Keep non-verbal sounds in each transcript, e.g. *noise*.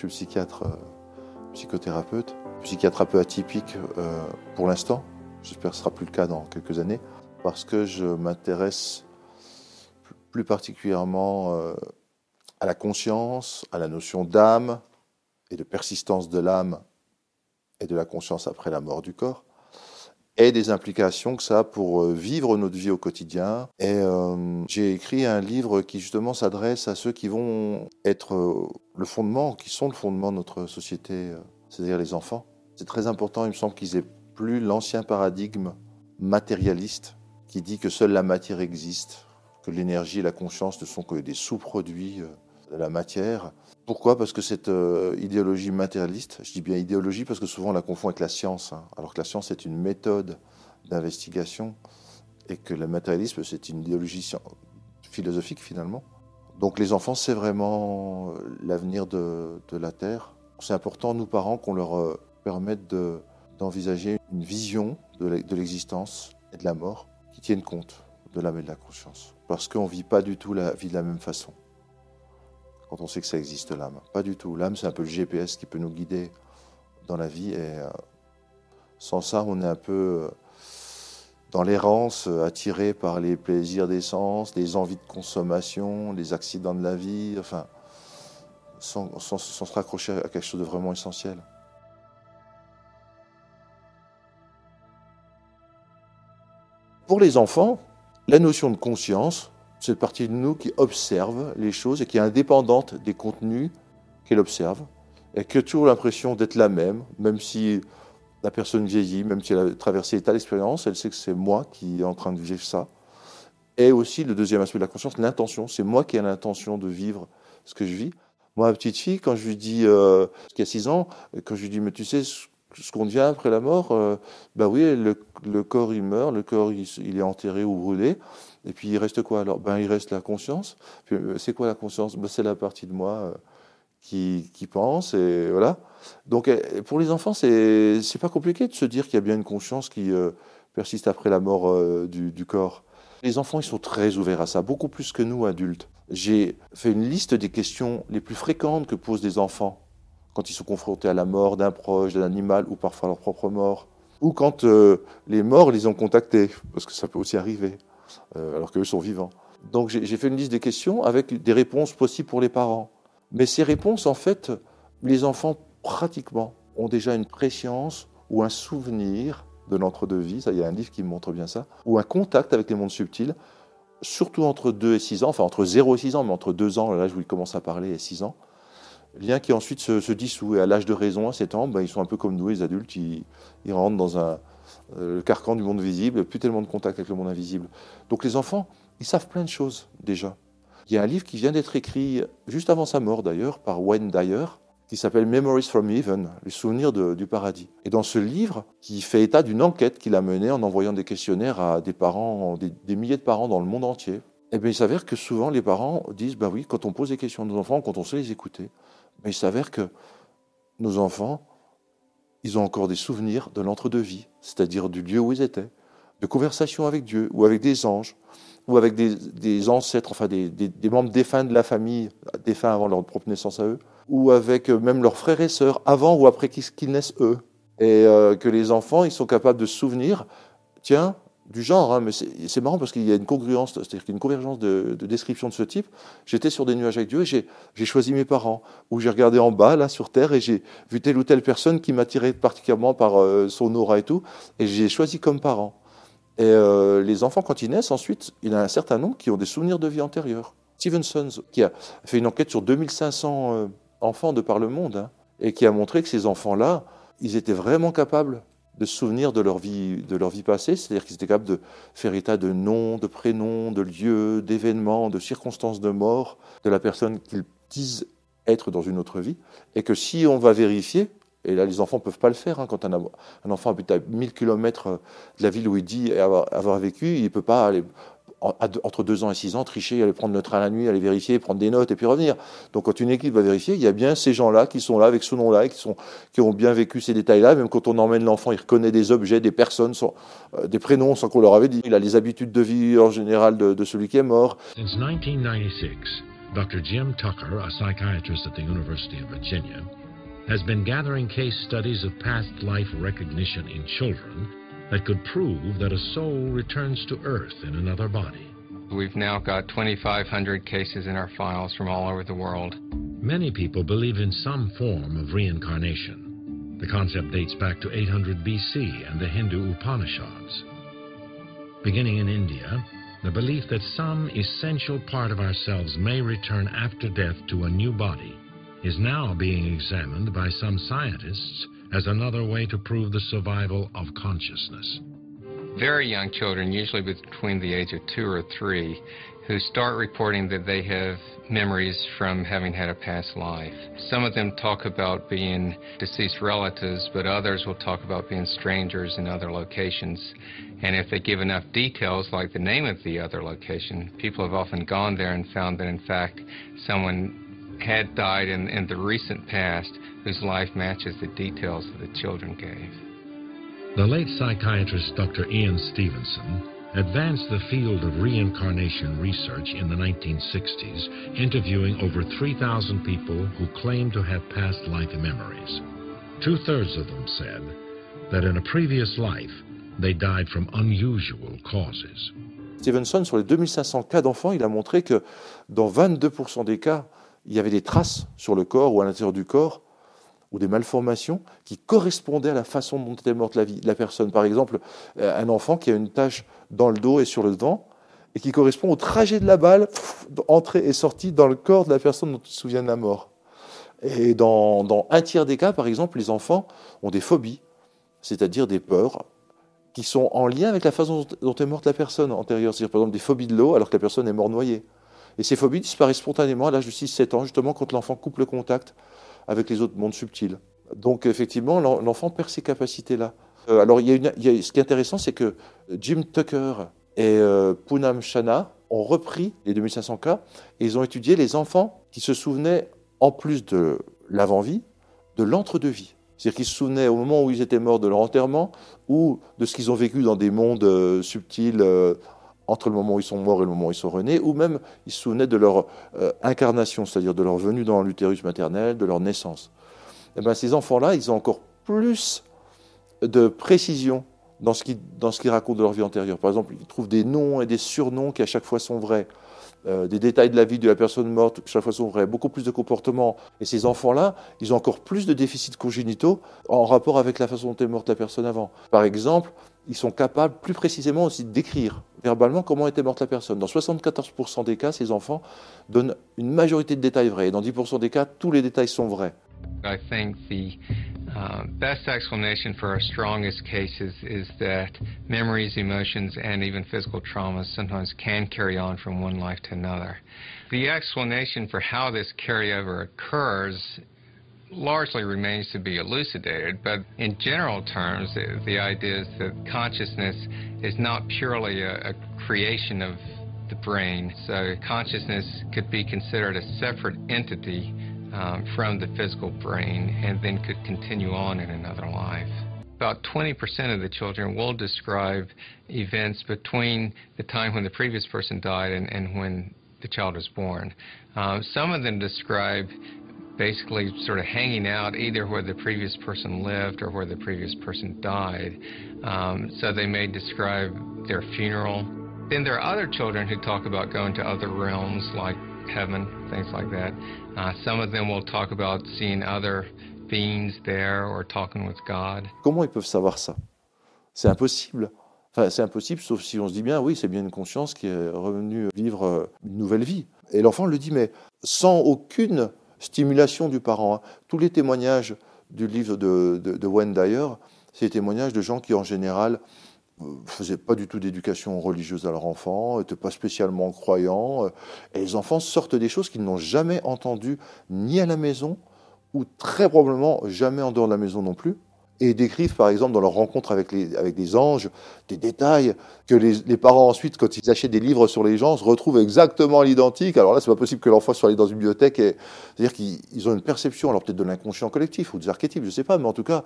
Suis psychiatre, euh, psychothérapeute, psychiatre un peu atypique euh, pour l'instant. J'espère que ce sera plus le cas dans quelques années, parce que je m'intéresse plus particulièrement euh, à la conscience, à la notion d'âme et de persistance de l'âme et de la conscience après la mort du corps et des implications que ça a pour euh, vivre notre vie au quotidien. Et euh, j'ai écrit un livre qui justement s'adresse à ceux qui vont être euh, le fondement, qui sont le fondement de notre société, c'est-à-dire les enfants. C'est très important, il me semble qu'ils aient plus l'ancien paradigme matérialiste qui dit que seule la matière existe, que l'énergie et la conscience ne sont que des sous-produits de la matière. Pourquoi? Parce que cette euh, idéologie matérialiste, je dis bien idéologie parce que souvent on la confond avec la science, hein. alors que la science est une méthode d'investigation et que le matérialisme c'est une idéologie philosophique finalement. Donc les enfants c'est vraiment euh, l'avenir de, la Terre. C'est important, nous parents, qu'on leur euh, permette d'envisager une vision de l'existence et de la mort qui tienne compte de l'âme et de la conscience. Parce qu'on ne vit pas du tout la vie de la même façon quand on sait que ça existe l'âme. Pas du tout. L'âme, c'est un peu le GPS qui peut nous guider dans la vie. Et euh, sans ça, on est un peu euh, dans l'errance, euh, attiré par les plaisirs des sens, les envies de consommation, les accidents de la vie, enfin, sans, sans se raccrocher à quelque chose de vraiment essentiel. Pour les enfants, la notion de conscience, cette partie de nous qui observe les choses et qui est indépendante des contenus qu'elle observe et qui a toujours l'impression d'être la même, même si la personne vieillit, même si elle a traversé telle expérience, elle sait que c'est moi qui est en train de vivre ça. Et aussi le deuxième aspect de la conscience, l'intention. C'est moi qui ai l'intention de vivre ce que je vis. Moi, ma petite fille, quand je lui dis, euh, qui a 6 ans, quand je lui dis, mais tu sais ce qu'on devient après la mort, euh, bah oui, le, corps il meurt, le corps il est enterré ou brûlé. Et puis il reste quoi alors? Ben il reste la conscience. Euh, c'est quoi la conscience? Ben, C'est la partie de moi euh, qui, qui, pense et voilà. Donc euh, pour les enfants, c'est c'est pas compliqué de se dire qu'il y a bien une conscience qui persiste après la mort du, du, corps. Les enfants, ils sont très ouverts à ça, beaucoup plus que nous adultes. J'ai fait une liste des questions les plus fréquentes que posent des enfants quand ils sont confrontés à la mort d'un proche, d'un animal ou parfois à leur propre mort, ou quand les morts les ont contactés, parce que ça peut aussi arriver. Euh, alors qu'eux sont vivants. Donc j'ai fait une liste des questions avec des réponses possibles pour les parents. Mais ces réponses, en fait, les enfants, pratiquement, ont déjà une préscience ou un souvenir de l'entre-deux-vie, il y a un livre qui montre bien ça, ou un contact avec les mondes subtils, surtout entre 2 et 6 ans, enfin entre 0 et 6 ans, mais entre 2 ans, l'âge où ils commencent à parler, et 6 ans, lien qui ensuite se, dissout. Et à l'âge de raison, à 7 ans, ben, ils sont un peu comme nous, les adultes, ils rentrent dans un, euh, le carcan du monde visible, plus tellement de contact avec le monde invisible. Donc les enfants, ils savent plein de choses déjà. Il y a un livre qui vient d'être écrit juste avant sa mort d'ailleurs par Wayne Dyer, qui s'appelle Memories from Heaven, les souvenirs du paradis. Et dans ce livre, qui fait état d'une enquête qu'il a menée en envoyant des questionnaires à des parents, des, milliers de parents dans le monde entier, eh bien, il s'avère que souvent les parents disent, bah oui, quand on pose des questions à nos enfants, quand on sait les écouter, mais il s'avère que nos enfants ils ont encore des souvenirs de l'entre-deux-vie, c'est-à-dire du lieu où ils étaient, de conversations avec Dieu, ou avec des anges, ou avec des, ancêtres, enfin des, membres défunts de la famille, défunts avant leur propre naissance à eux, ou avec euh, même leurs frères et sœurs, avant ou après qu'ils naissent eux. Et euh, que les enfants, ils sont capables de se souvenir, tiens, du genre, hein, mais c'est marrant parce qu'il y a une congruence, c'est-à-dire une convergence de, de, description de ce type. J'étais sur des nuages avec Dieu et j'ai choisi mes parents, ou j'ai regardé en bas, là, sur Terre, et j'ai vu telle ou telle personne qui m'attirait particulièrement par euh, son aura et tout, et j'ai choisi comme parent. Et euh, les enfants, quand ils naissent, ensuite, il y a un certain nombre qui ont des souvenirs de vie antérieure. Stevenson, qui a fait une enquête sur 2500 euh, enfants de par le monde, hein, et qui a montré que ces enfants-là, ils étaient vraiment capables de souvenirs de leur vie, de leur vie passée, c'est-à-dire qu'ils étaient capables de faire état de noms, de prénoms, de lieux, d'événements, de circonstances de mort de la personne qu'ils disent être dans une autre vie, et que si on va vérifier, et là les enfants ne peuvent pas le faire, hein, quand un, enfant habite à 1000 km de la ville où il dit avoir, avoir vécu, il ne peut pas aller entre deux ans et six ans, tricher, aller prendre le train la nuit, aller vérifier, prendre des notes et puis revenir. Donc quand une équipe va vérifier, il y a bien ces gens-là qui sont là avec ce nom-là qui, sont, qui ont bien vécu ces détails-là. Même quand on emmène l'enfant, il reconnaît des objets, des personnes, euh, des prénoms sans qu'on leur avait dit. Il a les habitudes de vie en général de, de celui qui est mort. Since 1996, Dr. Jim Tucker, a psychiatrist at the University of Virginia, has been gathering case studies of past life recognition in children that could prove that a soul returns to Earth in another body. We've now got 2,500 cases in our files from all over the world. Many people believe in some form of reincarnation. The concept dates back to 800 BC and the Hindu Upanishads. Beginning in India, the belief that some essential part of ourselves may return after death to a new body is now being examined by some scientists as another way to prove the survival of consciousness. Very young children, usually between the age of two or three, who start reporting that they have memories from having had a past life. Some of them talk about being deceased relatives, but others will talk about being strangers in other locations. And if they give enough details, like the name of the other location, people have often gone there and found that, in fact, someone had died in, in the recent past whose life matches the details that the children gave. The late psychiatrist Dr. Ian Stevenson advanced the field of reincarnation research in the 1960s, interviewing over 3,000 people who claimed to have past life memories. Two-thirds of them said that in a previous life, they died from unusual causes. Stevenson, sur les 2500 cas d'enfants, il a montré que dans 22% des cas, il y avait des traces sur le corps ou à l'intérieur du corps ou des malformations qui correspondaient à la façon dont était morte la, personne. Par exemple, euh, un enfant qui a une tache dans le dos et sur le devant et qui correspond au trajet de la balle, entrée et sortie dans le corps de la personne dont il se souvient de la mort. Et dans, dans un tiers des cas, par exemple, les enfants ont des phobies, c'est-à-dire des peurs qui sont en lien avec la façon dont est morte la personne antérieure. C'est-à-dire, par exemple, des phobies de l'eau alors que la personne est morte noyée. Et ces phobies disparaissent spontanément à l'âge de 6-7 ans, justement quand l'enfant coupe le contact avec les autres mondes subtils. Donc effectivement, l'enfant perd ces capacités-là. Euh, alors ce qui est intéressant, c'est que Jim Tucker et euh, Poonam Shanna ont repris les 2500 cas et ils ont étudié les enfants qui se souvenaient, en plus de l'avant-vie, de l'entre-deux-vie. C'est-à-dire qu'ils se souvenaient au moment où ils étaient morts de leur enterrement ou de ce qu'ils ont vécu dans des mondes euh, subtils entre le moment où ils sont morts et le moment où ils sont renés, ou même ils se souvenaient de leur euh, incarnation, c'est-à-dire de leur venue dans l'utérus maternel, de leur naissance. Et eh bien, ces enfants-là, ils ont encore plus de précision dans ce qu'ils racontent de leur vie antérieure. Par exemple, ils trouvent des noms et des surnoms qui à chaque fois sont vrais. Euh, des détails de la vie de la personne morte, chaque fois sont vrais, beaucoup plus de comportements. Et ces enfants-là, ils ont encore plus de déficits congénitaux en rapport avec la façon dont est morte la personne avant. Par exemple, ils sont capables plus précisément aussi d'écrire verbalement comment était morte la personne. Dans 74% des cas, ces enfants donnent une majorité de détails vrais. Et dans 10% des cas, tous les détails sont vrais. I think the uh, best explanation for our strongest cases is that memories, emotions, and even physical traumas sometimes can carry on from one life to another. The explanation for how this carryover occurs largely remains to be elucidated, but in general terms, the, the idea is that consciousness is not purely a, a creation of the brain. So consciousness could be considered a separate entity um, from the physical brain and then could continue on in another life. About 20% of the children will describe events between the time when the previous person died and, and when the child was born. Uh, some of them describe basically sort of hanging out either where the previous person lived or where the previous person died. Um, so they may describe their funeral. Then there are other children who talk about going to other realms like heaven, things like that. Uh, some of them will talk about seeing other beings there or talking with God. Comment ils peuvent savoir ça? C'est impossible. Enfin, c'est impossible, sauf si on se dit bien, oui, c'est bien une conscience qui est revenue vivre une nouvelle vie. Et l'enfant le dit, mais sans aucune stimulation du parent. Hein. Tous les témoignages du livre de, de, de c'est des témoignages de gens qui en général euh, faisaient pas du tout d'éducation religieuse à leur enfant, n'étaient pas spécialement croyants, euh, et les enfants sortent des choses qu'ils n'ont jamais entendues ni à la maison, ou très probablement jamais en dehors de la maison non plus et décrivent par exemple dans leur rencontre avec, les, avec des anges des détails que les, les, parents ensuite, quand ils achètent des livres sur les gens, se retrouvent exactement à l'identique. Alors là, c'est pas possible que l'enfant soit allé dans une bibliothèque et c'est-à-dire qu'ils ont une perception, alors peut-être de l'inconscient collectif ou des archétypes, je sais pas, mais en tout cas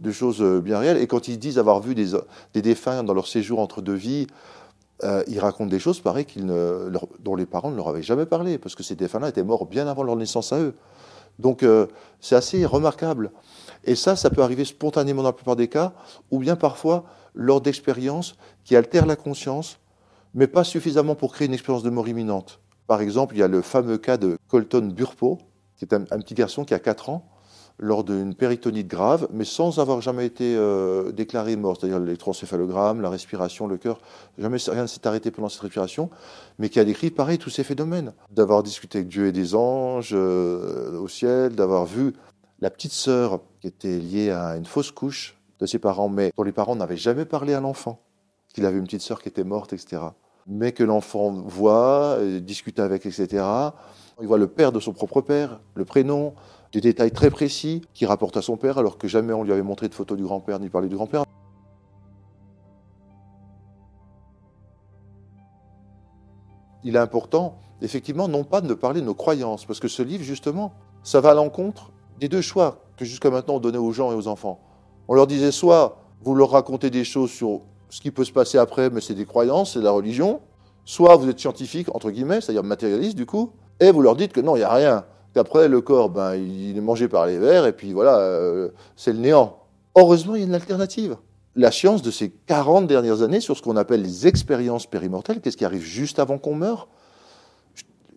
de choses euh, bien réelles. Et quand ils disent avoir vu des, des défunts dans leur séjour entre deux vies, euh, ils racontent des choses pareil ne, dont les parents ne leur avaient jamais parlé, parce que ces défunts-là étaient morts bien avant leur naissance à eux. Donc euh, c'est assez remarquable. Et ça, ça peut arriver spontanément dans la plupart des cas, ou bien parfois lors d'expériences qui altèrent la conscience, mais pas suffisamment pour créer une expérience de mort imminente. Par exemple, il y a le fameux cas de Colton Burpo, qui est un, petit garçon qui a 4 ans, lors d'une péritonite grave, mais sans avoir jamais été euh, déclaré mort, c'est-à-dire l'électroencéphalogramme, la respiration, le cœur, jamais rien ne s'est arrêté pendant cette respiration, mais qui a décrit pareil tous ces phénomènes, d'avoir discuté avec Dieu et des anges euh, au ciel, d'avoir vu la petite sœur qui était liée à une fausse couche de ses parents, mais dont les parents n'avaient jamais parlé à l'enfant, qu'il avait une petite sœur qui était morte, etc. Mais que l'enfant voit, euh, discute avec, etc. Il voit le père de son propre père, le prénom, des détails très précis qui rapportent à son père, alors que jamais on lui avait montré de photos du grand-père ni parlé du grand-père. Il est important, effectivement, non pas de parler de nos croyances, parce que ce livre, justement, ça va à l'encontre des deux choix que jusqu'à maintenant on donnait aux gens et aux enfants. On leur disait soit vous leur racontez des choses sur ce qui peut se passer après, mais c'est des croyances, c'est de la religion, soit vous êtes scientifique, entre guillemets, c'est-à-dire matérialiste du coup, et vous leur dites que non, il n'y a rien, après, le corps, ben, il est mangé par les vers, et puis voilà, euh, c'est le néant. Heureusement, il y a une alternative. La science de ces 40 dernières années sur ce qu'on appelle les expériences périmortelles, qu'est-ce qui arrive juste avant qu'on meure?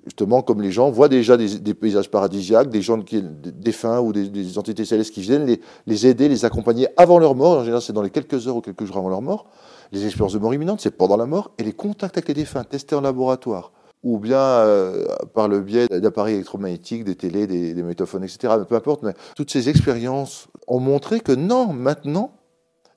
Justement, comme les gens voient déjà des, paysages paradisiaques, des gens qui, des défunts ou des, entités célestes qui viennent les, aider, les accompagner avant leur mort. En général, c'est dans les quelques heures ou quelques jours avant leur mort. Les expériences de mort imminente, c'est pendant la mort. Et les contacts avec les défunts, testés en laboratoire ou bien euh, par le biais d'appareils électromagnétiques, des télés, des, des métophones, etc. Peu importe, mais toutes ces expériences ont montré que non, maintenant,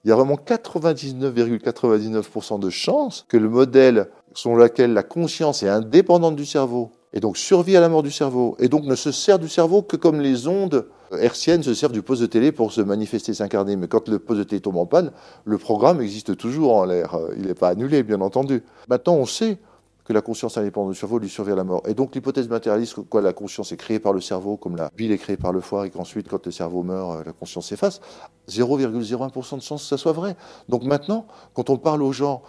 il y a vraiment 99,99% de chances que le modèle selon lequel la conscience est indépendante du cerveau et donc survit à la mort du cerveau et donc ne se sert du cerveau que comme les ondes hertziennes se servent du poste de télé pour se manifester, s'incarner. Mais quand le poste de télé tombe en panne, le programme existe toujours en l'air. Il n'est pas annulé, bien entendu. Maintenant, on sait que la conscience indépendante du cerveau lui survient à la mort. Et donc l'hypothèse matérialiste, quoi la conscience est créée par le cerveau, comme la bile est créée par le foie, et qu'ensuite, quand le cerveau meurt, euh, la conscience s'efface, 0,01% de chance que ça soit vrai. Donc maintenant, quand on parle aux gens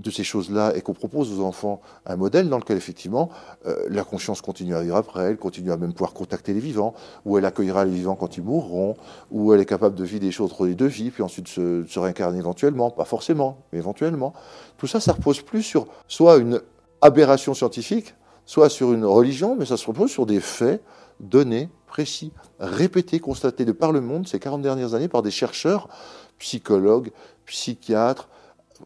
de ces choses-là et qu'on propose aux enfants un modèle dans lequel effectivement euh, la conscience continue à vivre après, elle continue à même pouvoir contacter les vivants, où elle accueillera les vivants quand ils mourront, où elle est capable de vivre des choses entre les deux vies, puis ensuite se, se réincarner éventuellement, pas forcément, mais éventuellement. Tout ça, ça repose plus sur soit une aberration scientifique, soit sur une religion, mais ça se repose sur des faits donnés, précis, répétés, constatés de par le monde ces 40 dernières années par des chercheurs, psychologues, psychiatres,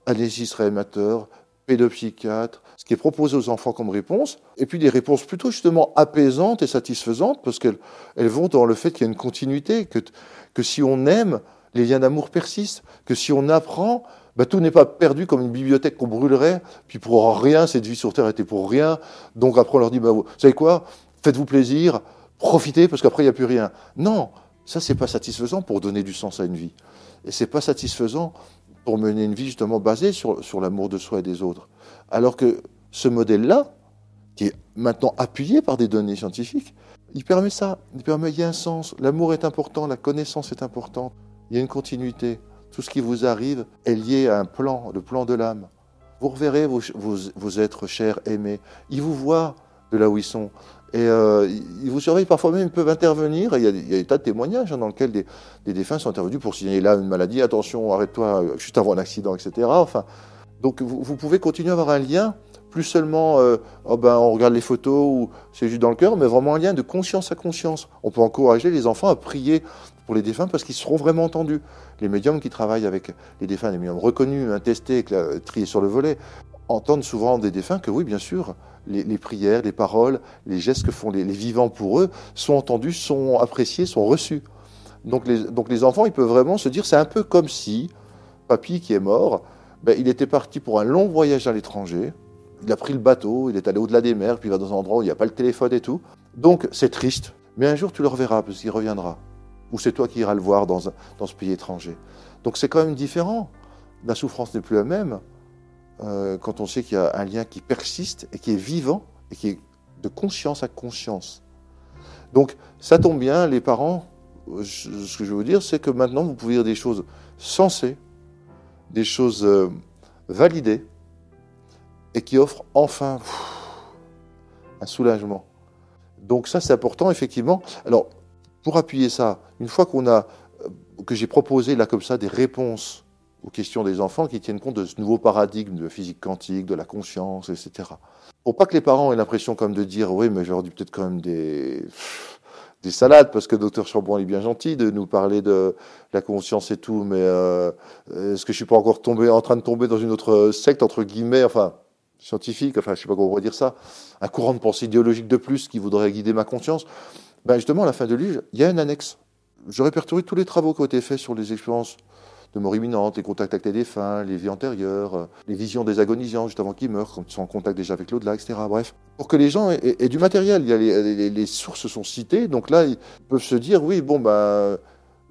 anesthésistes réanimateurs, pédopsychiatres, ce qui est proposé aux enfants comme réponse, et puis des réponses plutôt justement apaisantes et satisfaisantes, parce qu'elles elles vont dans le fait qu'il y a une continuité, que, si on aime, les liens d'amour persistent, que si on apprend, ben, tout n'est pas perdu comme une bibliothèque qu'on brûlerait, puis pour rien, cette vie sur Terre était pour rien. Donc après, on leur dit, ben, vous savez quoi, faites-vous plaisir, profitez, parce qu'après, il n'y a plus rien. Non, ça, c'est pas satisfaisant pour donner du sens à une vie. Et c'est pas satisfaisant pour mener une vie justement basée sur, l'amour de soi et des autres. Alors que ce modèle-là, qui est maintenant appuyé par des données scientifiques, il permet ça. Il permet, il y a un sens. L'amour est important, la connaissance est importante. Il y a une continuité. Tout ce qui vous arrive est lié à un plan, le plan de l'âme. Vous reverrez vos, vos, êtres chers, aimés. Ils vous voient de là où ils sont. Et euh, ils vous surveillent, parfois même, ils peuvent intervenir. Il y a, il y des tas de témoignages hein, dans lesquels des, des, défunts sont intervenus pour signaler là une maladie. Attention, arrête-toi euh, juste avant un accident, etc. Enfin, donc vous, pouvez continuer à avoir un lien, plus seulement euh, oh ben, on regarde les photos ou c'est juste dans le cœur, mais vraiment un lien de conscience à conscience. On peut encourager les enfants à prier pour les défunts parce qu'ils seront vraiment entendus. Les médiums qui travaillent avec les défunts, les médiums reconnus, testés, triés sur le volet, entendent souvent des défunts que oui, bien sûr, les, prières, les paroles, les gestes que font les, vivants pour eux sont entendus, sont appréciés, sont reçus. Donc les, enfants, ils peuvent vraiment se dire, c'est un peu comme si papy qui est mort, ben, il était parti pour un long voyage à l'étranger, il a pris le bateau, il est allé au-delà des mers, puis il va dans un endroit où il n'y a pas le téléphone et tout. Donc c'est triste, mais un jour tu le reverras parce qu'il reviendra ou c'est toi qui iras le voir dans ce pays étranger. Donc c'est quand même différent. La souffrance n'est plus la même euh, quand on sait qu'il y a un lien qui persiste et qui est vivant et qui est de conscience à conscience. Donc ça tombe bien, les parents, ce que je veux vous dire, c'est que maintenant vous pouvez dire des choses sensées, des choses euh, validées, et qui offre enfin un soulagement. Donc ça, c'est important, effectivement. Alors, pour appuyer ça, une fois qu'on a, euh, que j'ai proposé là comme ça des réponses aux questions des enfants qui tiennent compte de ce nouveau paradigme de physique quantique, de la conscience, etc. Pour pas que les parents aient l'impression comme de dire, oui, mais j'aurais dû peut-être quand même des des salades, parce que docteur Chambon est bien gentil de nous parler de la conscience et tout, mais euh, est-ce que je suis pas encore tombé, en train de tomber dans une autre secte, entre guillemets, enfin, scientifique, enfin, je sais pas comment on pourrait dire ça, un courant de pensée idéologique de plus qui voudrait guider ma conscience Ben justement, à la fin de livre, il y a une annexe. Je répertorie tous les travaux qui ont été faits sur les expériences de mort imminente, les contacts avec les défunts, les vies antérieures, euh, les visions des agonisants juste avant qu'ils meurent, quand ils sont en contact déjà avec l'au-delà, etc. Bref, pour que les gens aient, du matériel. Les, sources sont citées, donc là, ils peuvent se dire, oui, bon, bah,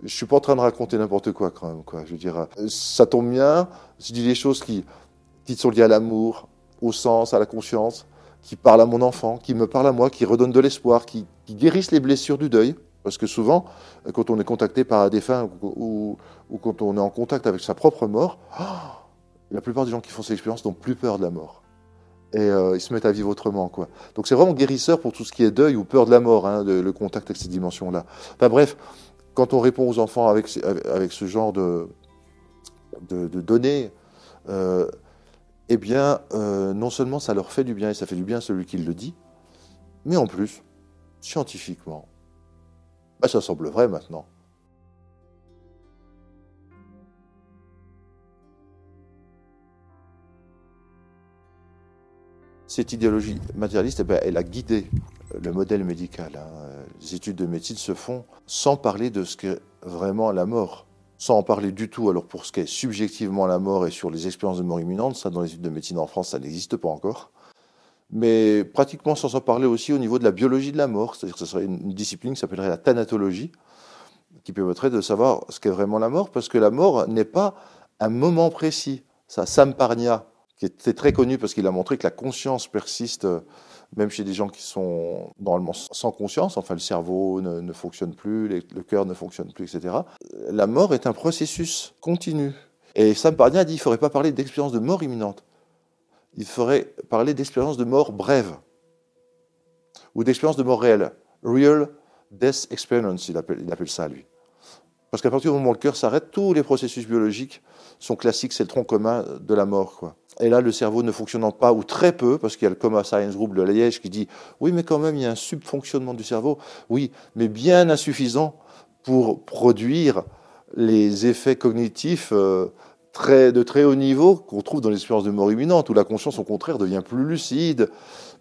je suis pas en train de raconter n'importe quoi quand même. Quoi. Je veux dire, ça tombe bien, je dis des choses qui, qui sont liées à l'amour, au sens, à la conscience, qui parlent à mon enfant, qui me parlent à moi, qui redonnent de l'espoir, qui guérissent les blessures du deuil. Parce que souvent, quand on est contacté par un défunt ou, quand on est en contact avec sa propre mort, *gasps* la plupart des gens qui font cette expérience n'ont plus peur de la mort. Et euh, ils se mettent à vivre autrement. Donc c'est vraiment guérisseur pour tout ce qui est deuil ou peur de la mort, hein, le contact avec ces dimensions-là. Enfin bref, quand on répond aux enfants avec, ce genre de, de, données, euh, eh bien, euh, non seulement ça leur fait du bien et ça fait du bien à celui qui le dit, mais en plus, scientifiquement, bah, ça semble vrai maintenant. Cette idéologie matérialiste, eh ben, elle a guidé le modèle médical. Hein. Les études de médecine se font sans parler de ce qu'est vraiment la mort, sans en parler du tout. Alors pour ce qui est subjectivement la mort et sur les expériences de mort imminente, ça dans les études de médecine en France, ça n'existe pas encore mais pratiquement sans en parler aussi au niveau de la biologie de la mort, c'est-à-dire que ce serait une discipline qui s'appellerait la thanatologie, qui permettrait de savoir ce qu'est vraiment la mort, parce que la mort n'est pas un moment précis. Ça, Samparnia, qui était très connu parce qu'il a montré que la conscience persiste même chez des gens qui sont normalement sans conscience, enfin le cerveau ne, fonctionne plus, le cœur ne fonctionne plus, etc. La mort est un processus continu. Et Samparnia dit qu'il ne faudrait pas parler d'expérience de mort imminente il faudrait parler d'expérience de mort brève ou d'expérience de mort réelle. Real death experience, il appelle, il ça lui. Parce qu'à partir du moment où le cœur s'arrête, tous les processus biologiques sont classiques, c'est le tronc commun de la mort. Quoi. Et là, le cerveau ne fonctionnant pas, ou très peu, parce qu'il y a le Coma Science Group de Liège qui dit oui, mais quand même, il y a un subfonctionnement du cerveau. Oui, mais bien insuffisant pour produire les effets cognitifs euh, de très haut niveau qu'on trouve dans l'expérience de mort imminente, où la conscience, au contraire, devient plus lucide,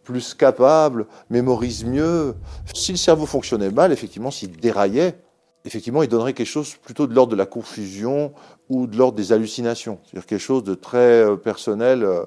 plus capable, mémorise mieux. Si le cerveau fonctionnait mal, effectivement, s'il déraillait, effectivement, il donnerait quelque chose plutôt de l'ordre de la confusion ou de l'ordre des hallucinations, c'est-à-dire quelque chose de très euh, personnel, euh,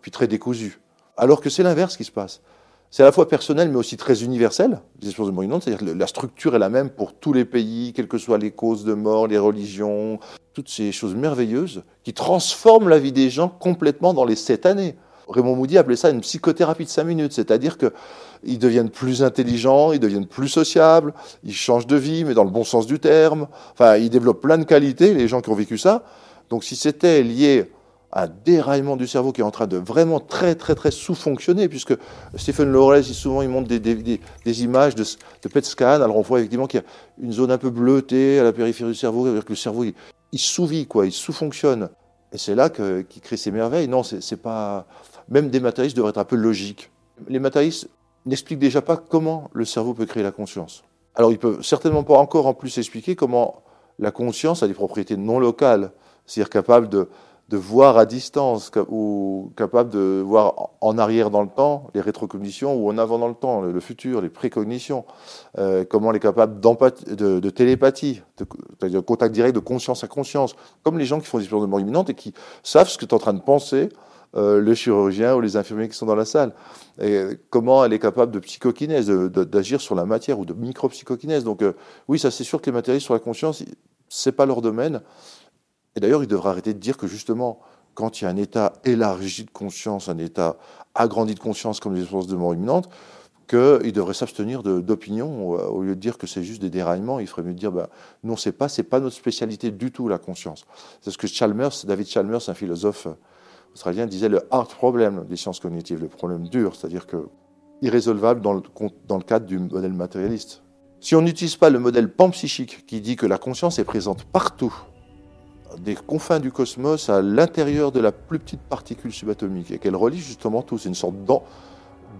puis très décousu. Alors que c'est l'inverse qui se passe. C'est à la fois personnel, mais aussi très universel, les expériences de mort imminente, c'est-à-dire la structure est la même pour tous les pays, quelles que soient les causes de mort, les religions, toutes ces choses merveilleuses qui transforment la vie des gens complètement dans les sept années. Raymond Moody appelait ça une psychothérapie de cinq minutes, c'est-à-dire qu'ils deviennent plus intelligents, ils deviennent plus sociables, ils changent de vie, mais dans le bon sens du terme. Enfin, ils développent plein de qualités, les gens qui ont vécu ça. Donc, si c'était lié un déraillement du cerveau qui est en train de vraiment très, très, très sous-fonctionner, puisque Stephen Lawrence, souvent, il montre des, images de, PET scan. Alors, on voit effectivement qu'il y a une zone un peu bleutée à la périphérie du cerveau, c'est-à-dire que le cerveau, il sous-vit, quoi, il sous-fonctionne. Et c'est là qu'il crée ses merveilles. Non, c'est pas. Même des matérialistes devraient être un peu logiques. Les matérialistes n'expliquent déjà pas comment le cerveau peut créer la conscience. Alors, ils peuvent certainement pas encore en plus expliquer comment la conscience a des propriétés non locales, c'est-à-dire capable de, de voir à distance ou capable de voir en arrière dans le temps les rétrocognitions ou en avant dans le temps le, futur, les précognitions, euh, comment elle est capable de, télépathie, c'est-à-dire contact direct de conscience à conscience, comme les gens qui font des expériences de mort imminente et qui savent ce que tu es en train de penser, euh, le chirurgien ou les infirmiers qui sont dans la salle. Et comment elle est capable de psychokinèse, d'agir sur la matière ou de micro-psychokinèse. Donc euh, oui, ça c'est sûr que les matérialistes sur la conscience, c'est pas leur domaine. Et d'ailleurs, il devrait arrêter de dire que justement, quand il y a un état élargi de conscience, un état agrandi de conscience comme les expériences de mort imminente, qu'il devrait s'abstenir d'opinion au lieu de dire que c'est juste des déraillements. Il ferait mieux de dire ben, non, c'est pas, c'est pas notre spécialité du tout la conscience. C'est ce que Chalmers, David Chalmers, un philosophe australien disait le hard problem des sciences cognitives, le problème dur, c'est-à-dire que irrésolvable dans le, dans le cadre du modèle matérialiste. Si on n'utilise pas le modèle panpsychique qui dit que la conscience est présente partout, des confins du cosmos à l'intérieur de la plus petite particule subatomique et qu'elle relie justement tout, c'est une sorte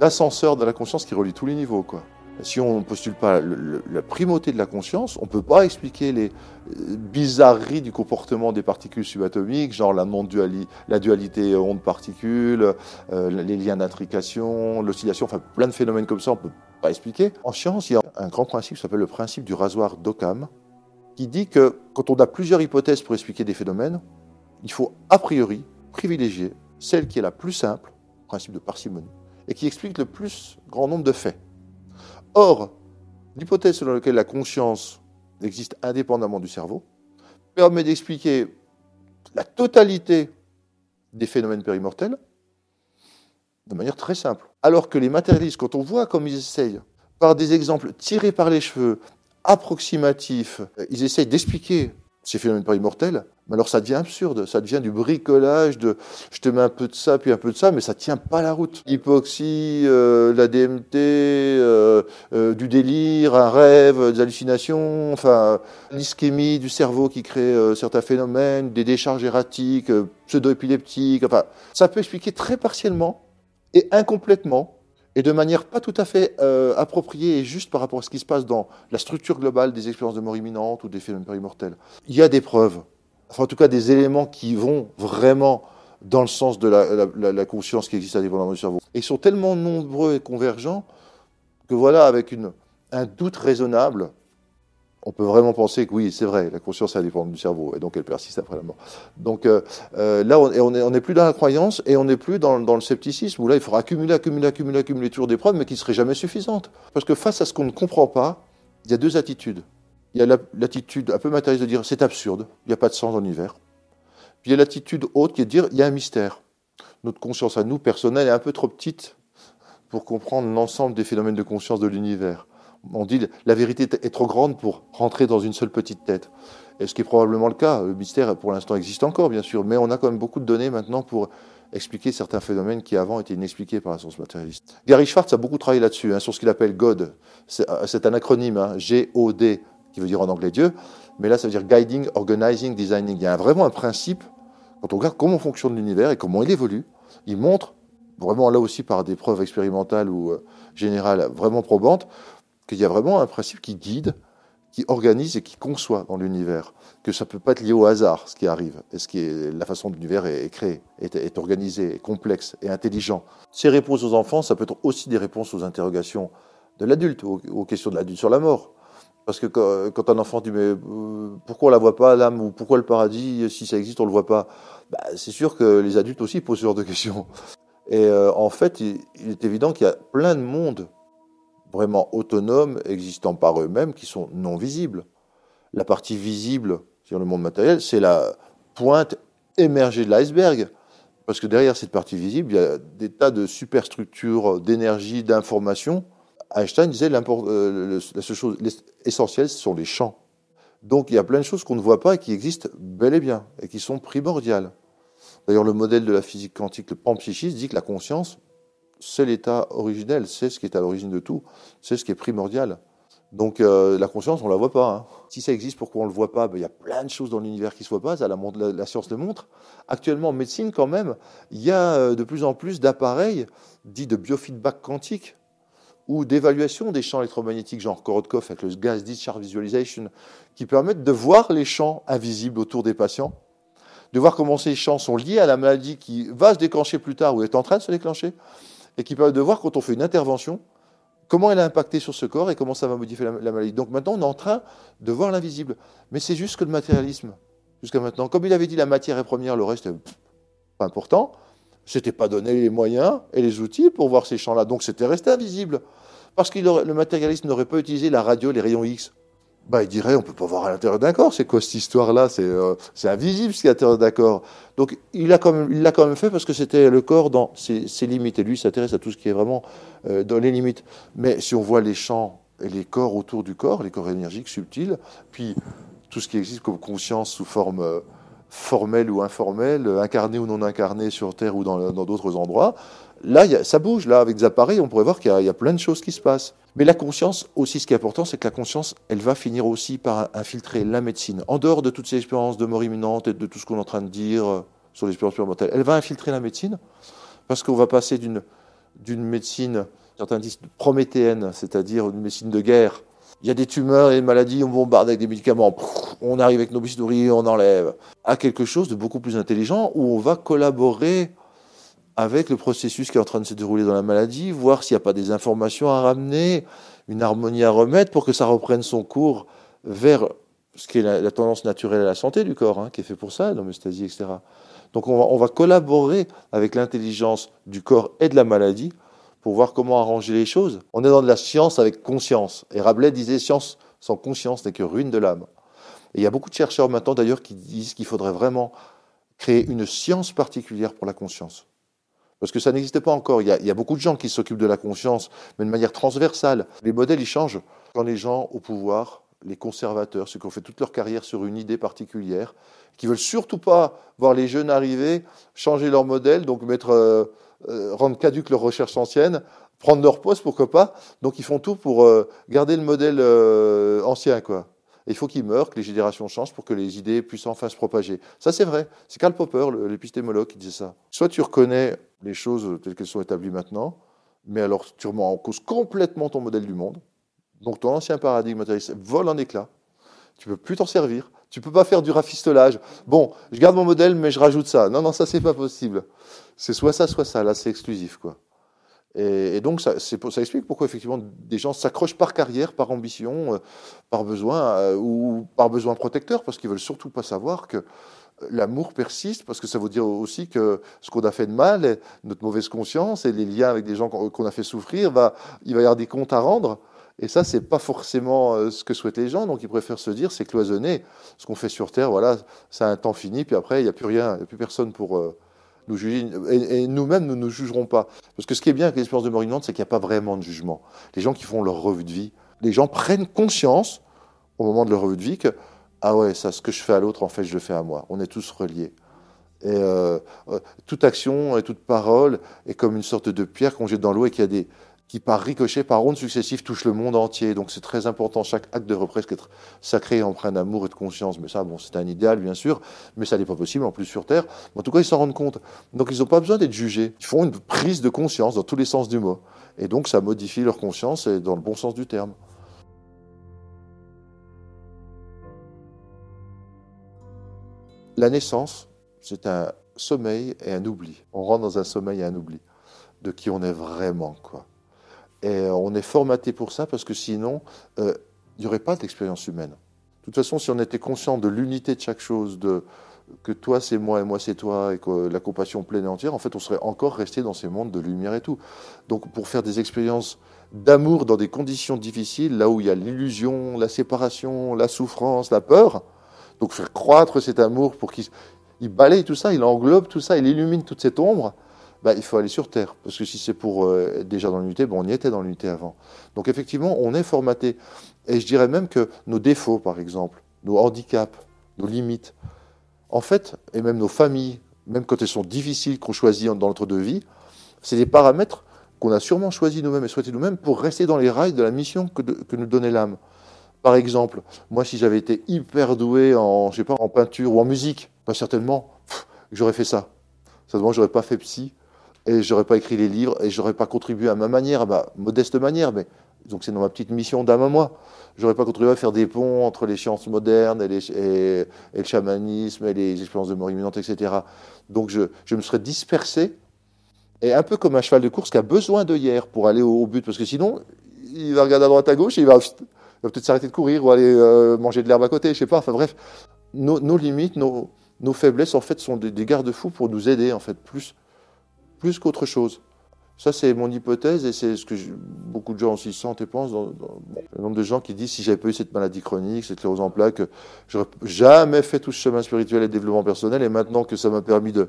d'ascenseur de la conscience qui relie tous les niveaux. Quoi. Si on ne postule pas la primauté de la conscience, on ne peut pas expliquer les euh, bizarreries du comportement des particules subatomiques, genre la, -duali la dualité onde-particule, euh, les liens d'intrication, l'oscillation, enfin plein de phénomènes comme ça, on ne peut pas expliquer. En science, il y a un grand principe qui s'appelle le principe du rasoir d'Occam, qui dit que quand on a plusieurs hypothèses pour expliquer des phénomènes, il faut a priori privilégier celle qui est la plus simple, principe de parcimonie, et qui explique le plus grand nombre de faits. Or, l'hypothèse selon laquelle la conscience existe indépendamment du cerveau permet d'expliquer la totalité des phénomènes périmortels de manière très simple. Alors que les matérialistes, quand on voit comme ils essayent, par des exemples tirés par les cheveux, approximatifs, ils essayent d'expliquer ces phénomènes pas immortels, mais alors ça devient absurde, ça devient du bricolage de je te mets un peu de ça puis un peu de ça, mais ça tient pas la route. L'hypoxie, euh, la DMT, euh, euh, du délire, un rêve, des hallucinations, enfin l'ischémie du cerveau qui crée certains phénomènes, des décharges erratiques, pseudo-épileptiques, enfin ça peut expliquer très partiellement et incomplètement et de manière pas tout à fait euh, appropriée et juste par rapport à ce qui se passe dans la structure globale des expériences de mort imminente ou des phénomènes périmortels. Il y a des preuves, enfin en tout cas des éléments qui vont vraiment dans le sens de la, conscience qui existe à indépendamment du cerveau. Et ils sont tellement nombreux et convergents que voilà, avec un doute raisonnable, on peut vraiment penser que oui, c'est vrai, la conscience est indépendante du cerveau, et donc elle persiste après la mort. Donc euh, euh, là, on n'est plus dans la croyance, et on n'est plus dans, le scepticisme, où là, il faudra accumuler, accumuler, accumuler, accumuler toujours des preuves, mais qui ne seraient jamais suffisantes. Parce que face à ce qu'on ne comprend pas, il y a deux attitudes. Il y a l'attitude un peu matérialiste de dire c'est absurde, il n'y a pas de sens dans l'univers. Puis il y a l'attitude haute qui est de dire il y a un mystère. Notre conscience à nous, personnelle, est un peu trop petite pour comprendre l'ensemble des phénomènes de conscience de l'univers on dit la vérité est trop grande pour rentrer dans une seule petite tête. Et ce qui est probablement le cas. Le mystère, pour l'instant, existe encore, bien sûr, mais on a quand même beaucoup de données maintenant pour expliquer certains phénomènes qui avant étaient inexpliqués par la science matérialiste. Gary Schwartz a beaucoup travaillé là-dessus, hein, sur ce qu'il appelle GOD. C'est un acronyme, hein, G-O-D, qui veut dire en anglais Dieu, mais là ça veut dire Guiding, Organizing, Designing. Il y a vraiment un principe, quand on regarde comment fonctionne l'univers et comment il évolue, il montre, vraiment là aussi par des preuves expérimentales ou euh, générales vraiment probantes, qu'il y a vraiment un principe qui guide, qui organise et qui conçoit dans l'univers, que ça ne peut pas être lié au hasard, ce qui arrive, et ce qui est la façon dont l'univers est, créé, est, organisé, est complexe et intelligent. Ces réponses aux enfants, ça peut être aussi des réponses aux interrogations de l'adulte, aux, questions de l'adulte sur la mort. Parce que quand, un enfant dit mais euh, pourquoi on la voit pas l'âme ou pourquoi le paradis si ça existe on le voit pas, bah, c'est sûr que les adultes aussi posent ce genre de questions. Et euh, en fait, il, il est évident qu'il y a plein de mondes vraiment autonomes, existant par eux-mêmes, qui sont non visibles. La partie visible sur le monde matériel, c'est la pointe émergée de l'iceberg. Parce que derrière cette partie visible, il y a des tas de superstructures d'énergie, d'information. Einstein disait euh, la seule chose essentielle, ce sont les champs. Donc il y a plein de choses qu'on ne voit pas et qui existent bel et bien, et qui sont primordiales. D'ailleurs, le modèle de la physique quantique, le panpsychisme, dit que la conscience, c'est l'état originel, c'est ce qui est à l'origine de tout, c'est ce qui est primordial. Donc euh, la conscience, on ne la voit pas. Hein. Si ça existe, pourquoi on ne le voit pas? Ben, Il y a plein de choses dans l'univers qui ne se voient pas, la, la, science le montre. Actuellement, en médecine, quand même, il y a euh, de plus en plus d'appareils dits de biofeedback quantique ou d'évaluation des champs électromagnétiques, genre Korotkov avec le Gas Discharge Visualization, qui permettent de voir les champs invisibles autour des patients, de voir comment ces champs sont liés à la maladie qui va se déclencher plus tard ou est en train de se déclencher, et qui permet de voir quand on fait une intervention, comment elle a impacté sur ce corps et comment ça va modifier la, maladie. Donc maintenant, on est en train de voir l'invisible. Mais c'est juste que le matérialisme, jusqu'à maintenant. Comme il avait dit, la matière est première, le reste, pas important. C'était pas donné les moyens et les outils pour voir ces champs-là. Donc c'était resté invisible. Parce que le matérialisme n'aurait pas utilisé la radio, les rayons X bah, il dirait on peut pas voir à l'intérieur d'un corps. C'est quoi cette histoire-là? Euh, C'est invisible ce qui est à l'intérieur d'un corps. Donc il l'a quand, même, fait parce que c'était le corps dans ses, limites. Et lui s'intéresse à tout ce qui est vraiment euh, dans les limites. Mais si on voit les champs et les corps autour du corps, les corps énergiques subtils, puis tout ce qui existe comme conscience sous forme formel ou informel, incarné ou non incarné sur Terre ou dans d'autres endroits. Là, ça bouge. Là, avec des appareils, on pourrait voir qu'il y, a plein de choses qui se passent. Mais la conscience, aussi, ce qui est important, c'est que la conscience, elle va finir aussi par infiltrer la médecine. En dehors de toutes ces expériences de mort imminente et de tout ce qu'on est en train de dire euh, sur l'expérience mortelle, elle va infiltrer la médecine parce qu'on va passer d'une médecine, certains disent prométhéenne, c'est-à-dire une médecine de guerre. Il y a des tumeurs et des maladies, on bombarde avec des médicaments, on arrive avec nos bistouris, on enlève, à quelque chose de beaucoup plus intelligent où on va collaborer avec le processus qui est en train de se dérouler dans la maladie, voir s'il n'y a pas des informations à ramener, une harmonie à remettre pour que ça reprenne son cours vers ce qui est la, tendance naturelle à la santé du corps, hein, qui est fait pour ça, l'homéostasie, etc. Donc on va, on va collaborer avec l'intelligence du corps et de la maladie pour voir comment arranger les choses. On est dans de la science avec conscience. Et Rabelais disait science sans conscience n'est que ruine de l'âme. Et il y a beaucoup de chercheurs maintenant d'ailleurs qui disent qu'il faudrait vraiment créer une science particulière pour la conscience. Parce que ça n'existe pas encore. Il y, a, beaucoup de gens qui s'occupent de la conscience, mais de manière transversale. Les modèles, ils changent. Quand les gens au pouvoir, les conservateurs, ceux qui ont fait toute leur carrière sur une idée particulière, qui veulent surtout pas voir les jeunes arriver, changer leur modèle, donc mettre, euh, euh, rendre caduque leurs recherches anciennes, prendre leur poste, pourquoi pas. Donc ils font tout pour euh, garder le modèle ancien, quoi il faut qu'il meure, que les générations changent pour que les idées puissent enfin se propager. Ça, c'est vrai. C'est Karl Popper, l'épistémologue, qui disait ça. Soit tu reconnais les choses telles qu'elles sont établies maintenant, mais alors tu remets en cause complètement ton modèle du monde. Donc ton ancien paradigme matérialiste vole en éclats. Tu peux plus t'en servir. Tu peux pas faire du rafistolage. Bon, je garde mon modèle, mais je rajoute ça. Non, non, ça c'est pas possible. C'est soit ça, soit ça. Là, c'est exclusif, quoi. Et, donc, ça, explique pourquoi, effectivement, des gens s'accrochent par carrière, par ambition, euh, par besoin, euh, ou par besoin protecteur, parce qu'ils veulent surtout pas savoir que l'amour persiste, parce que ça veut dire aussi que ce qu'on a fait de mal, notre mauvaise conscience et les liens avec des gens qu'on a fait souffrir, il va y avoir des comptes à rendre. Et ça, c'est pas forcément euh, ce que souhaitent les gens. Donc, ils préfèrent se dire, c'est cloisonné. Ce qu'on fait sur Terre, voilà, ça a un temps fini, puis après, il n'y a plus rien, il n'y a plus personne pour nous juger, et, nous-mêmes, nous ne nous jugerons pas. Parce que ce qui est bien avec l'expérience de mort imminente, c'est qu'il n'y a pas vraiment de jugement. Les gens qui font leur revue de vie, les gens prennent conscience, au moment de leur revue de vie, que, ah ouais, ça, ce que je fais à l'autre, en fait, je le fais à moi. On est tous reliés. Et euh, euh, toute action et toute parole est comme une sorte de pierre qu'on jette dans l'eau et qui a des, qui par ricochet, par ondes successives, touche le monde entier. Donc c'est très important, chaque acte de represque être sacré, empreint d'amour et de conscience. Mais ça, bon, c'est un idéal, bien sûr, mais ça n'est pas possible, en plus sur Terre. en tout cas, ils s'en rendent compte. Donc ils n'ont pas besoin d'être jugés. Ils font une prise de conscience dans tous les sens du mot. Et donc ça modifie leur conscience et dans le bon sens du terme. La naissance, c'est un sommeil et un oubli. On rentre dans un sommeil et un oubli de qui on est vraiment, quoi. Et on est formaté pour ça parce que sinon, euh, il n'y aurait pas d'expérience humaine. De toute façon, si on était conscient de l'unité de chaque chose, de que toi c'est moi et moi c'est toi, et que la compassion pleine et entière, en fait, on serait encore resté dans ces mondes de lumière et tout. Donc, pour faire des expériences d'amour dans des conditions difficiles, là où il y a l'illusion, la séparation, la souffrance, la peur, donc faire croître cet amour pour qu'il balaye tout ça, il englobe tout ça, il illumine toute cette ombre, bah, il faut aller sur Terre. Parce que si c'est pour euh, être déjà dans l'unité, bon, on y était dans l'unité avant. Donc effectivement, on est formaté. Et je dirais même que nos défauts, par exemple, nos handicaps, nos limites, en fait, et même nos familles, même quand elles sont difficiles, qu'on choisit dans notre de vie, c'est des paramètres qu'on a sûrement choisis nous-mêmes et souhaités nous-mêmes pour rester dans les rails de la mission que, nous donnait l'âme. Par exemple, moi, si j'avais été hyper doué en, peinture ou en musique, pas certainement, j'aurais fait ça. Certainement, j'aurais pas fait psy, et j'aurais pas écrit les livres et j'aurais pas contribué à ma manière, à ma modeste manière, mais donc c'est dans ma petite mission d'âme à moi. J'aurais pas contribué à faire des ponts entre les sciences modernes et, le chamanisme et les expériences de mort imminente, etc. Donc je, je, me serais dispersé et un peu comme un cheval de course qui a besoin d'œillères pour aller au, but, parce que sinon il va regarder à droite à gauche et il va, peut-être s'arrêter de courir ou aller euh, manger de l'herbe à côté, je sais pas. Enfin bref, nos, limites, nos, faiblesses en fait sont des, garde-fous pour nous aider en fait plus plus qu'autre chose. Ça, c'est mon hypothèse et c'est ce que beaucoup de gens aussi sentent et pensent. Le nombre de gens qui disent si j'avais pas eu cette maladie chronique, cette sclérose en plaques, j'aurais jamais fait tout ce chemin spirituel et développement personnel. Et maintenant que ça m'a permis de,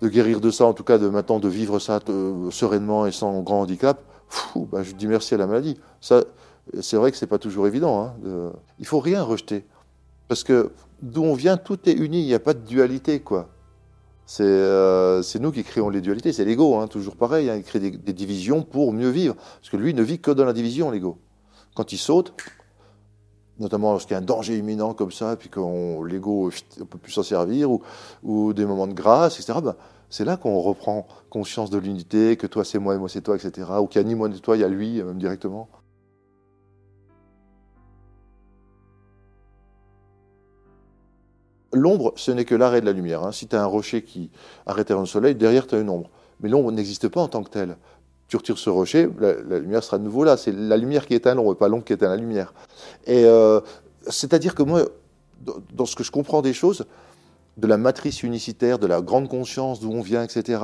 de, guérir de ça, en tout cas de maintenant de vivre ça euh, sereinement et sans grand handicap, ben, je dis merci à la maladie. Ça, c'est vrai que c'est pas toujours évident. Hein, de... Il faut rien rejeter parce que d'où on vient, tout est uni, il n'y a pas de dualité, quoi. C'est euh, nous qui créons les dualités, c'est l'ego, hein, toujours pareil, hein, il crée des, divisions pour mieux vivre, parce que lui ne vit que dans la division, l'ego. Quand il saute, notamment lorsqu'il y a un danger imminent comme ça, puis qu'on l'ego ne peut plus s'en servir, ou, des moments de grâce, etc., ben, c'est là qu'on reprend conscience de l'unité, que toi c'est moi et moi c'est toi, etc., ou qu'il n'y a ni moi ni toi, il y a lui, même directement. L'ombre, ce n'est que l'arrêt de la lumière. Hein. Si tu as un rocher qui arrête le soleil, derrière tu as une ombre. Mais l'ombre n'existe pas en tant que telle. Tu retires ce rocher, la, lumière sera de nouveau là. C'est la lumière qui éteint l'ombre, pas l'ombre qui éteint la lumière. Et euh, c'est-à-dire que moi, dans ce que je comprends des choses, de la matrice unicitaire, de la grande conscience d'où on vient, etc.,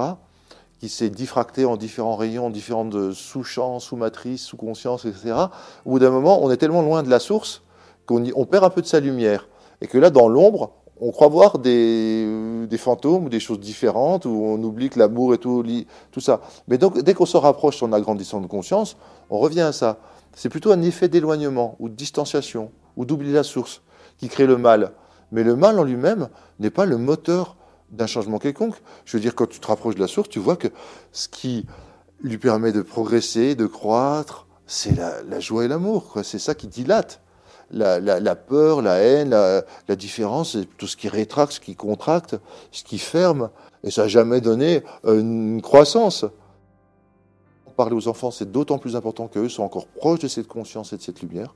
qui s'est diffractée en différents rayons, en différentes sous-champs, sous-matrices, sous-conscience, etc., au bout d'un moment, on est tellement loin de la source qu'on perd un peu de sa lumière. Et que là, dans l'ombre, on croit voir des, fantômes ou des choses différentes, où on oublie que l'amour est tout, tout ça. Mais donc, dès qu'on se rapproche en agrandissant de conscience, on revient à ça. C'est plutôt un effet d'éloignement ou de distanciation ou d'oublier la source qui crée le mal. Mais le mal en lui-même n'est pas le moteur d'un changement quelconque. Je veux dire, quand tu te rapproches de la source, tu vois que ce qui lui permet de progresser, de croître, c'est la, joie et l'amour. C'est ça qui dilate la, peur, la haine, la, différence, tout ce qui rétracte, ce qui contracte, ce qui ferme. Et ça n'a jamais donné euh, une croissance. Parler aux enfants, c'est d'autant plus important qu'eux sont encore proches de cette conscience et de cette lumière,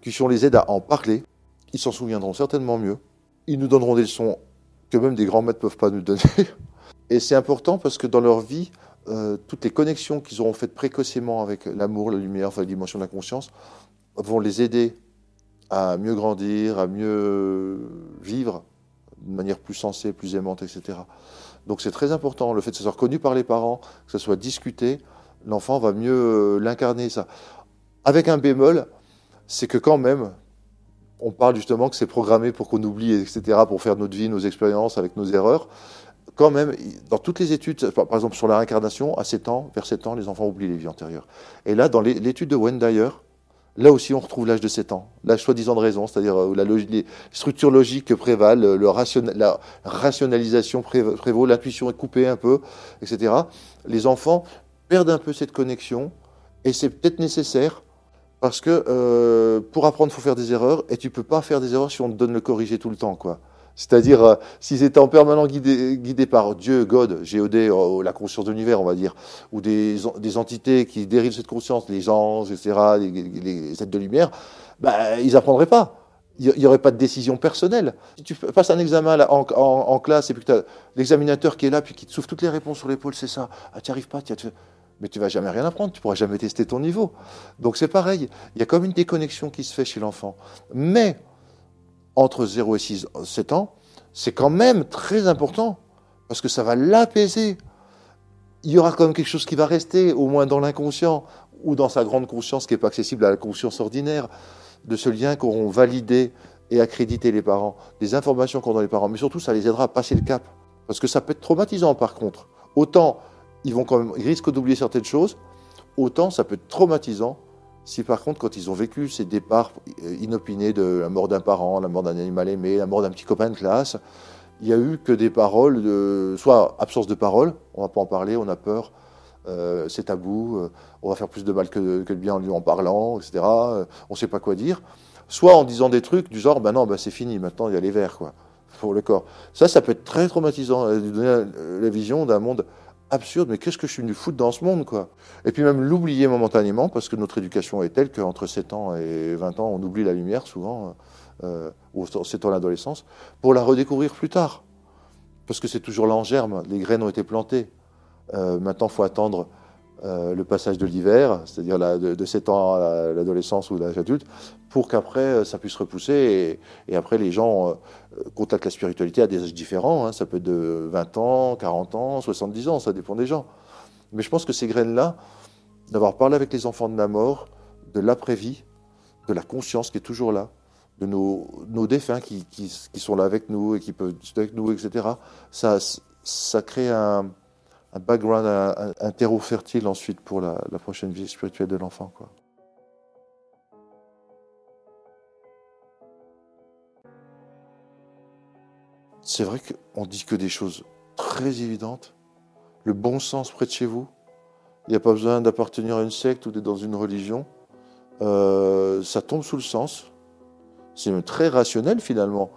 qui sont les aide à en parler. Ils s'en souviendront certainement mieux. Ils nous donneront des leçons que même des grands maîtres ne peuvent pas nous donner. *laughs* Et c'est important parce que dans leur vie, euh, toutes les connexions qu'ils auront faites précocement avec l'amour, la lumière, enfin la dimension de la conscience, vont les aider à mieux grandir, à mieux vivre de manière plus sensée, plus aimante, etc. Donc c'est très important, le fait que ce soit reconnu par les parents, que ce soit discuté, l'enfant va mieux euh, l'incarner, ça. Avec un bémol, c'est que quand même, on parle justement que c'est programmé pour qu'on oublie, etc., pour faire notre vie, nos expériences avec nos erreurs. Quand même, dans toutes les études, par exemple sur la réincarnation, à 7 ans, vers 7 ans, les enfants oublient les vies antérieures. Et là, dans l'étude de Wendayer, Là aussi, on retrouve l'âge de 7 ans, l'âge soi-disant de raison, c'est-à-dire où euh, la les structures logiques prévalent, le la rationalisation prévaut, l'intuition est coupée un peu, etc. Les enfants perdent un peu cette connexion, et c'est peut-être nécessaire, parce que euh, pour apprendre, il faut faire des erreurs, et tu peux pas faire des erreurs si on te donne le corriger tout le temps, quoi. C'est-à-dire, euh, s'ils étaient en permanent guidés, par Dieu, God, GOD, euh, la conscience de l'univers, on va dire, ou des, entités qui dérivent cette conscience, les anges, etc., les, les, êtres de lumière, bah, ils apprendraient pas. Il n'y aurait pas de décision personnelle. Si tu passes un examen en, classe et puis que l'examinateur qui est là, puis qui te souffle toutes les réponses sur l'épaule, c'est ça. Ah, tu n'y arrives pas, tu mais tu vas jamais rien apprendre, tu pourras jamais tester ton niveau. Donc c'est pareil, il y a comme une déconnexion qui se fait chez l'enfant. Mais entre 0 et 6, 7 ans, c'est quand même très important, parce que ça va l'apaiser. Il y aura quand même quelque chose qui va rester, au moins dans l'inconscient, ou dans sa grande conscience qui n'est pas accessible à la conscience ordinaire, de ce lien qu'auront validé et accrédité les parents, des informations qu'ont dans les parents, mais surtout ça les aidera à passer le cap. Parce que ça peut être traumatisant par contre. Autant ils vont quand même, ils risquent d'oublier certaines choses, autant ça peut être traumatisant si par contre, quand ils ont vécu ces départs euh, inopinés de la mort d'un parent, la mort d'un animal aimé, la mort d'un petit copain de classe, il n'y a eu que des paroles, soit absence de parole, on ne va pas en parler, on a peur, euh, c'est tabou, euh, on va faire plus de mal que, que de bien en lui en parlant, etc. on ne sait pas quoi dire. Soit en disant des trucs du genre, ben non, ben c'est fini, maintenant il y a les verres, quoi, pour le corps. Ça, ça peut être très traumatisant, donner la vision d'un monde absurde, mais qu'est-ce que je suis venu foutre dans ce monde, quoi? Et puis même l'oublier momentanément, parce que notre éducation est telle qu'entre 7 ans et 20 ans, on oublie la lumière souvent, euh, ou 7 ans l'adolescence, pour la redécouvrir plus tard. Parce que c'est toujours là en germe, les graines ont été plantées. Euh, maintenant, il faut attendre euh, le passage de l'hiver, c'est-à-dire de, 7 ans à l'adolescence ou l'âge adulte, pour qu'après euh, ça puisse repousser. Et, après, les gens euh, contactent la spiritualité à des âges différents. Hein. ça peut être de 20 ans, 40 ans, 70 ans, ça dépend des gens. Mais je pense que ces graines-là, d'avoir parlé avec les enfants de la mort, de l'après-vie, de la conscience qui est toujours là, de nos, défunts qui, sont là avec nous et qui peuvent avec nous, etc., ça, crée un un background, un, terreau fertile ensuite pour la, la prochaine vie spirituelle de l'enfant. Quoi. C'est vrai qu'on dit que des choses très évidentes. Le bon sens près de chez vous. Il n'y a pas besoin d'appartenir à une secte ou d'être dans une religion. Euh, ça tombe sous le sens. C'est très rationnel finalement.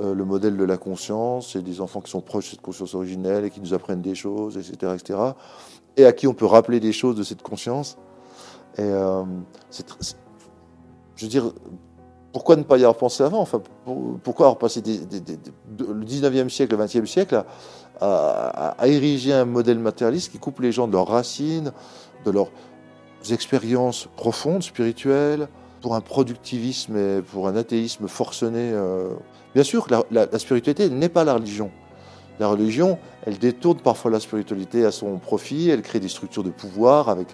Euh, le modèle de la conscience, c'est des enfants qui sont proches de cette conscience originelle et qui nous apprennent des choses, etc., etc. Et à qui on peut rappeler des choses de cette conscience. Et euh, je veux dire, pourquoi ne pas y avoir pensé avant enfin, Pourquoi avoir passé le 19e siècle, le 20e siècle à, ériger un modèle matérialiste qui coupe les gens de leurs racines, de leurs expériences profondes, spirituelles, pour un productivisme et pour un athéisme forcené euh. Bien sûr, la, la spiritualité n'est pas la religion. La religion, elle détourne parfois la spiritualité à son profit, elle crée des structures de pouvoir avec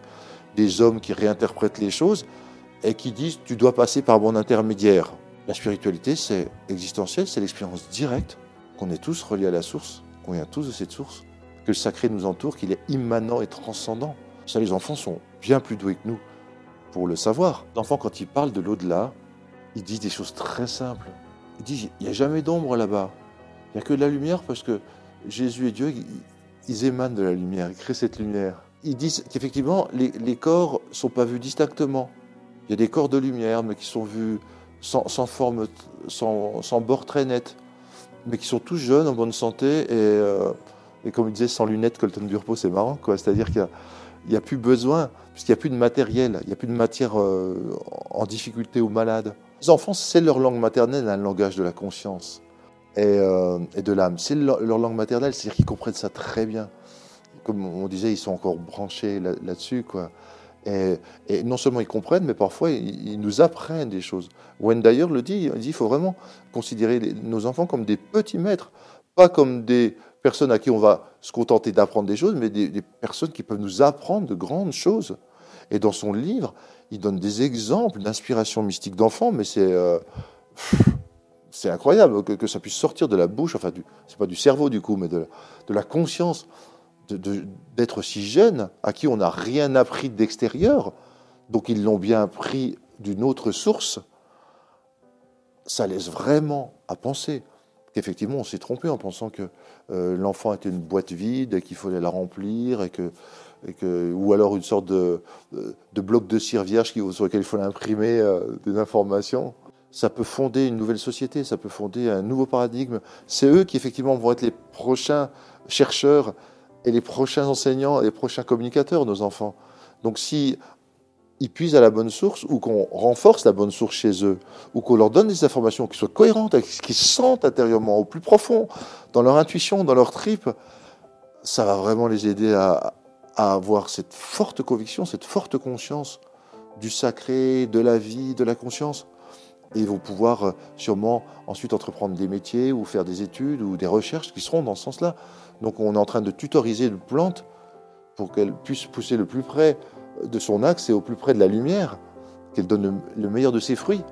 des hommes qui réinterprètent les choses et qui disent tu dois passer par mon intermédiaire. La spiritualité, c'est existentiel, c'est l'expérience directe qu'on est tous reliés à la source, qu'on vient tous de cette source, que le sacré nous entoure, qu'il est immanent et transcendant. Ça, les enfants sont bien plus doués que nous pour le savoir. Les enfants, quand ils parlent de l'au-delà, ils disent des choses très simples. Ils disent il n'y a jamais d'ombre là-bas, il n'y a que de la lumière parce que Jésus et Dieu, ils émanent de la lumière, ils créent cette lumière. Ils disent qu'effectivement, les, les corps ne sont pas vus distinctement. Il y a des corps de lumière, mais qui sont vus sans, forme, sans, bord très net, mais qui sont tous jeunes, en bonne santé, et, euh, et comme il disait, sans lunettes, Colton Burpo, c'est marrant, quoi. C'est-à-dire qu'il n'y a, plus besoin, puisqu'il n'y a plus de matériel, il n'y a plus de matière euh, en difficulté ou malade. Les enfants, c'est leur langue maternelle, un langage de la conscience et, euh, de l'âme. C'est leur, langue maternelle, c'est-à-dire qu'ils comprennent ça très bien. Comme on disait, ils sont encore branchés là-dessus, quoi. Et, non seulement ils comprennent, mais parfois ils, nous apprennent des choses. Wayne d'ailleurs le dit, il dit qu'il faut vraiment considérer nos enfants comme des petits maîtres, pas comme des personnes à qui on va se contenter d'apprendre des choses, mais des, personnes qui peuvent nous apprendre de grandes choses. Et dans son livre, il donne des exemples d'inspiration mystique d'enfants, mais c'est euh, incroyable que, ça puisse sortir de la bouche, enfin, c'est pas du cerveau du coup, mais de, de la conscience d'être si jeunes, à qui on n'a rien appris d'extérieur, donc ils l'ont bien appris d'une autre source, ça laisse vraiment à penser qu'effectivement on s'est trompé en pensant que euh, l'enfant était une boîte vide et qu'il fallait la remplir et que, ou alors une sorte de, bloc de cire vierge sur lequel il fallait imprimer euh, des informations. Ça peut fonder une nouvelle société, ça peut fonder un nouveau paradigme. C'est eux qui effectivement vont être les prochains chercheurs et les prochains enseignants les prochains communicateurs, nos enfants. Donc si ils puisent à la bonne source ou qu'on renforce la bonne source chez eux ou qu'on leur donne des informations qui soient cohérentes avec ce qu'ils sentent intérieurement, au plus profond, dans leur intuition, dans leur tripes, ça va vraiment les aider à, à avoir cette forte conviction, cette forte conscience du sacré, de la vie, de la conscience. Et ils vont pouvoir euh, sûrement ensuite entreprendre des métiers ou faire des études ou des recherches qui seront dans ce sens-là. Donc on est en train de tutoriser une plante pour qu'elle puisse pousser le plus près de son axe et au plus près de la lumière, qu'elle donne le meilleur de ses fruits.